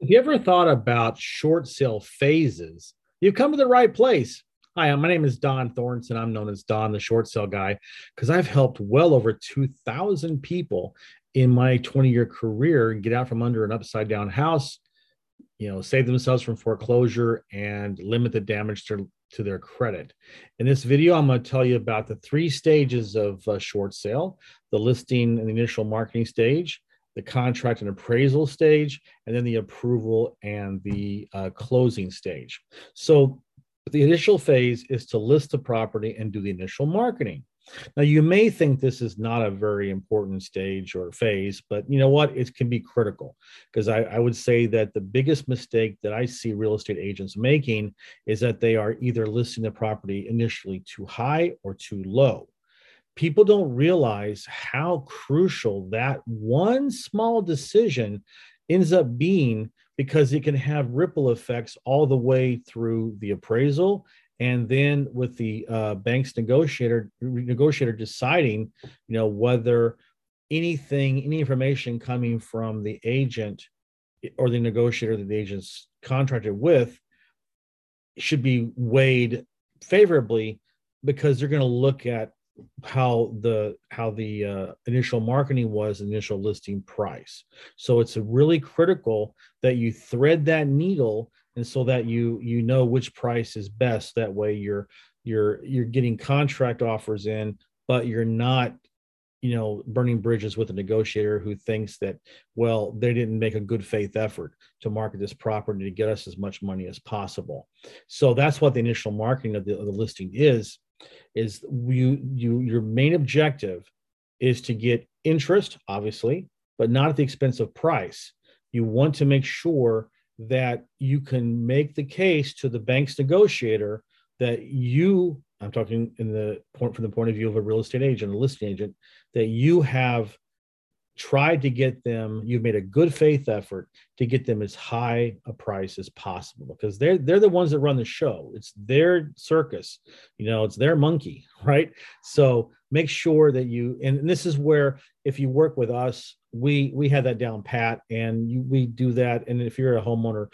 Have you ever thought about short sale phases? You've come to the right place. Hi, uh, my name is Don Thornton. I'm known as Don, the short sale guy, because I've helped well over 2,000 people in my 20 year career get out from under an upside down house, you know, save themselves from foreclosure and limit the damage to, to their credit. In this video, I'm going to tell you about the three stages of a short sale the listing and the initial marketing stage, the contract and appraisal stage, and then the approval and the uh, closing stage. So the initial phase is to list the property and do the initial marketing. Now, you may think this is not a very important stage or phase, but you know what? It can be critical because I, I, would say that the biggest mistake that I see real estate agents making is that they are either listing the property initially too high or too low people don't realize how crucial that one small decision ends up being because it can have ripple effects all the way through the appraisal and then with the uh, bank's negotiator negotiator deciding you know whether anything any information coming from the agent or the negotiator that the agent's contracted with should be weighed favorably because they're going to look at how the how the uh, initial marketing was initial listing price. So it's really critical that you thread that needle and so that you you know which price is best. That way you're you're you're getting contract offers in but you're not you know burning bridges with a negotiator who thinks that well they didn't make a good faith effort to market this property to get us as much money as possible. So that's what the initial marketing of the, of the listing is is you you your main objective is to get interest obviously but not at the expense of price. You want to make sure that you can make the case to the bank's negotiator that you i'm talking in the point from the point of view of a real estate agent a listing agent that you have tried to get them you've made a good faith effort to get them as high a price as possible because they're they're the ones that run the show. It's their circus you know it's their monkey right? So make sure that you and this is where if you work with us we we have that down pat and you, we do that. And if you're a homeowner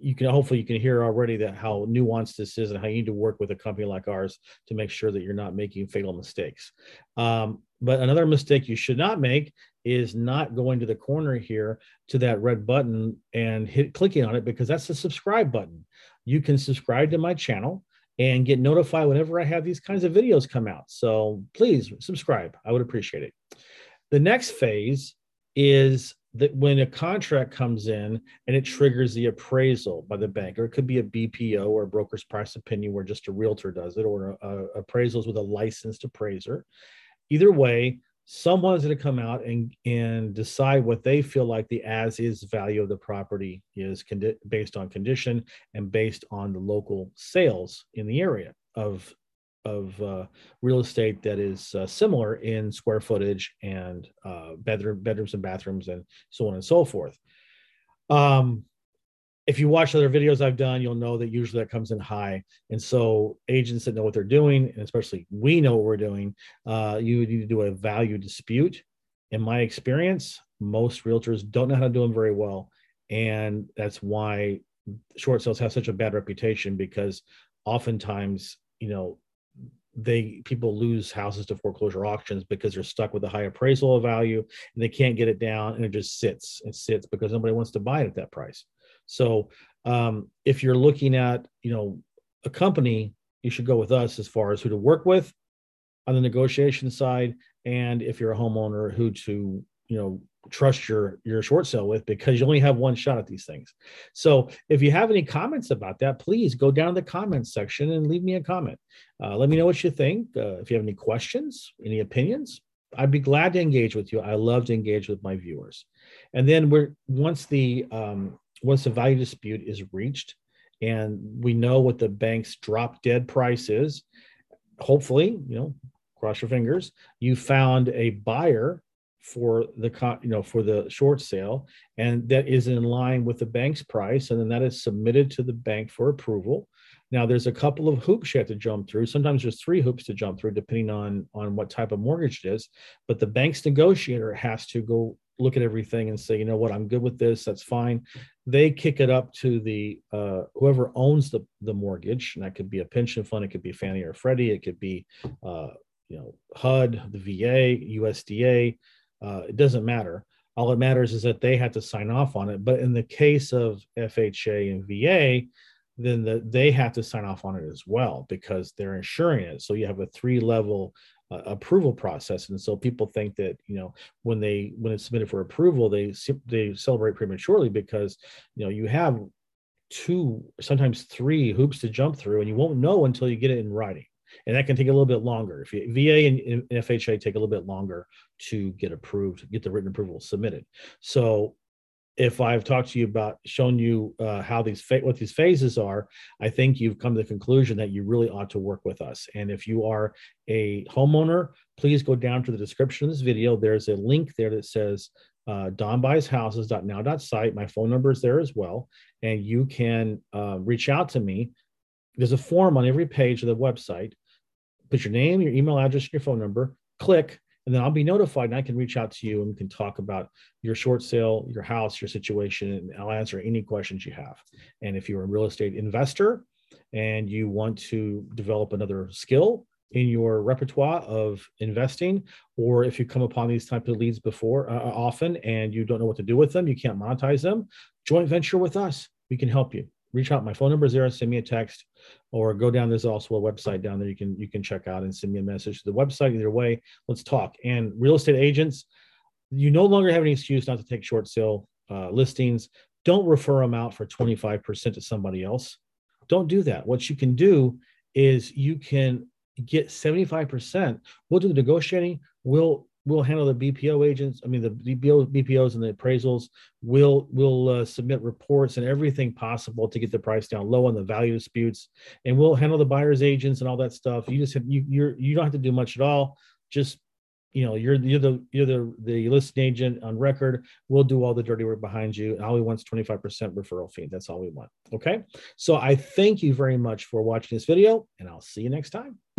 you can hopefully you can hear already that how nuanced this is and how you need to work with a company like ours to make sure that you're not making fatal mistakes. Um, but another mistake you should not make is not going to the corner here to that red button and hit clicking on it because that's the subscribe button. You can subscribe to my channel and get notified whenever I have these kinds of videos come out. So please subscribe. I would appreciate it. The next phase is that when a contract comes in and it triggers the appraisal by the bank, or it could be a BPO or a broker's price opinion where just a realtor does it, or a, a appraisals with a licensed appraiser. Either way, someone's going to come out and and decide what they feel like the as is value of the property is condi- based on condition and based on the local sales in the area of of uh, real estate that is uh, similar in square footage and uh, bedroom bedrooms and bathrooms and so on and so forth. Um, if you watch other videos I've done, you'll know that usually that comes in high. And so agents that know what they're doing, and especially we know what we're doing, uh, you need to do a value dispute. In my experience, most realtors don't know how to do them very well. And that's why short sales have such a bad reputation because oftentimes, you know, they people lose houses to foreclosure auctions because they're stuck with a high appraisal of value and they can't get it down and it just sits and sits because nobody wants to buy it at that price so um, if you're looking at, you know, a company, you should go with us as far as who to work with on the negotiation side, and if you're a homeowner, who to, you know, trust your your short sale with because you only have one shot at these things. So if you have any comments about that, please go down the comments section and leave me a comment. Uh, let me know what you think. Uh, if you have any questions, any opinions, I'd be glad to engage with you. I love to engage with my viewers. And then we're once the um, once the value dispute is reached and we know what the bank's drop dead price is, hopefully, you know, cross your fingers, you found a buyer for the you know for the short sale and that is in line with the bank's price and then that is submitted to the bank for approval now there's a couple of hoops you have to jump through sometimes there's three hoops to jump through depending on on what type of mortgage it is but the bank's negotiator has to go look at everything and say, you know what, I'm good with this. That's fine. They kick it up to the uh, whoever owns the the mortgage, and that could be a pension fund, it could be Fannie or Freddie, it could be uh, you know HUD, the VA, USDA. Uh, it doesn't matter. All that matters is that they have to sign off on it. But in the case of FHA and VA, then the, they have to sign off on it as well because they're insuring it. So you have a three level uh, approval process, and so people think that you know when they when it's submitted for approval, they they celebrate prematurely because you know you have two sometimes three hoops to jump through, and you won't know until you get it in writing and that can take a little bit longer. If you, VA and, FHA take a little bit longer to get approved, get the written approval submitted. So if I've talked to you about shown you uh, how these fa- what these phases are, I think you've come to the conclusion that you really ought to work with us. And if you are a homeowner, please go down to the description of this video. There's a link there that says uh, donbuyshouses.now.site. My phone number is there as well, and you can uh, reach out to me. There's a form on every page of the website. Put your name, your email address, your phone number. Click and then I'll be notified and I can reach out to you and we can talk about your short sale, your house, your situation, and I'll answer any questions you have. And if you're a real estate investor and you want to develop another skill in your repertoire of investing, or if you come upon these type of leads before uh, uh often and you don't know what to do with them, you can't monetize them, joint venture with us. We can help you reach out. My phone number is. Send me a text or go down. There's also a website down there you can you can check out and send me a message to the website. Either way, let's talk. And real estate agents, you no longer have any excuse not to take short sale uh, listings. Don't refer them out for 25% to somebody else. Don't do that. What you can do is you can get 75%. We'll do the negotiating. We'll we'll handle the BPO agents. I mean, the BPO, BPOs and the appraisals. We'll we'll uh, submit reports and everything possible to get the price down low on the value disputes, and we'll handle the buyers agents and all that stuff. You just have, you you're you don't have to do much at all. Just you know, you're you're the you're the the listing agent on record. We'll do all the dirty work behind you. All we want is 25% referral fee. That's all we want. Okay. So I thank you very much for watching this video, and I'll see you next time.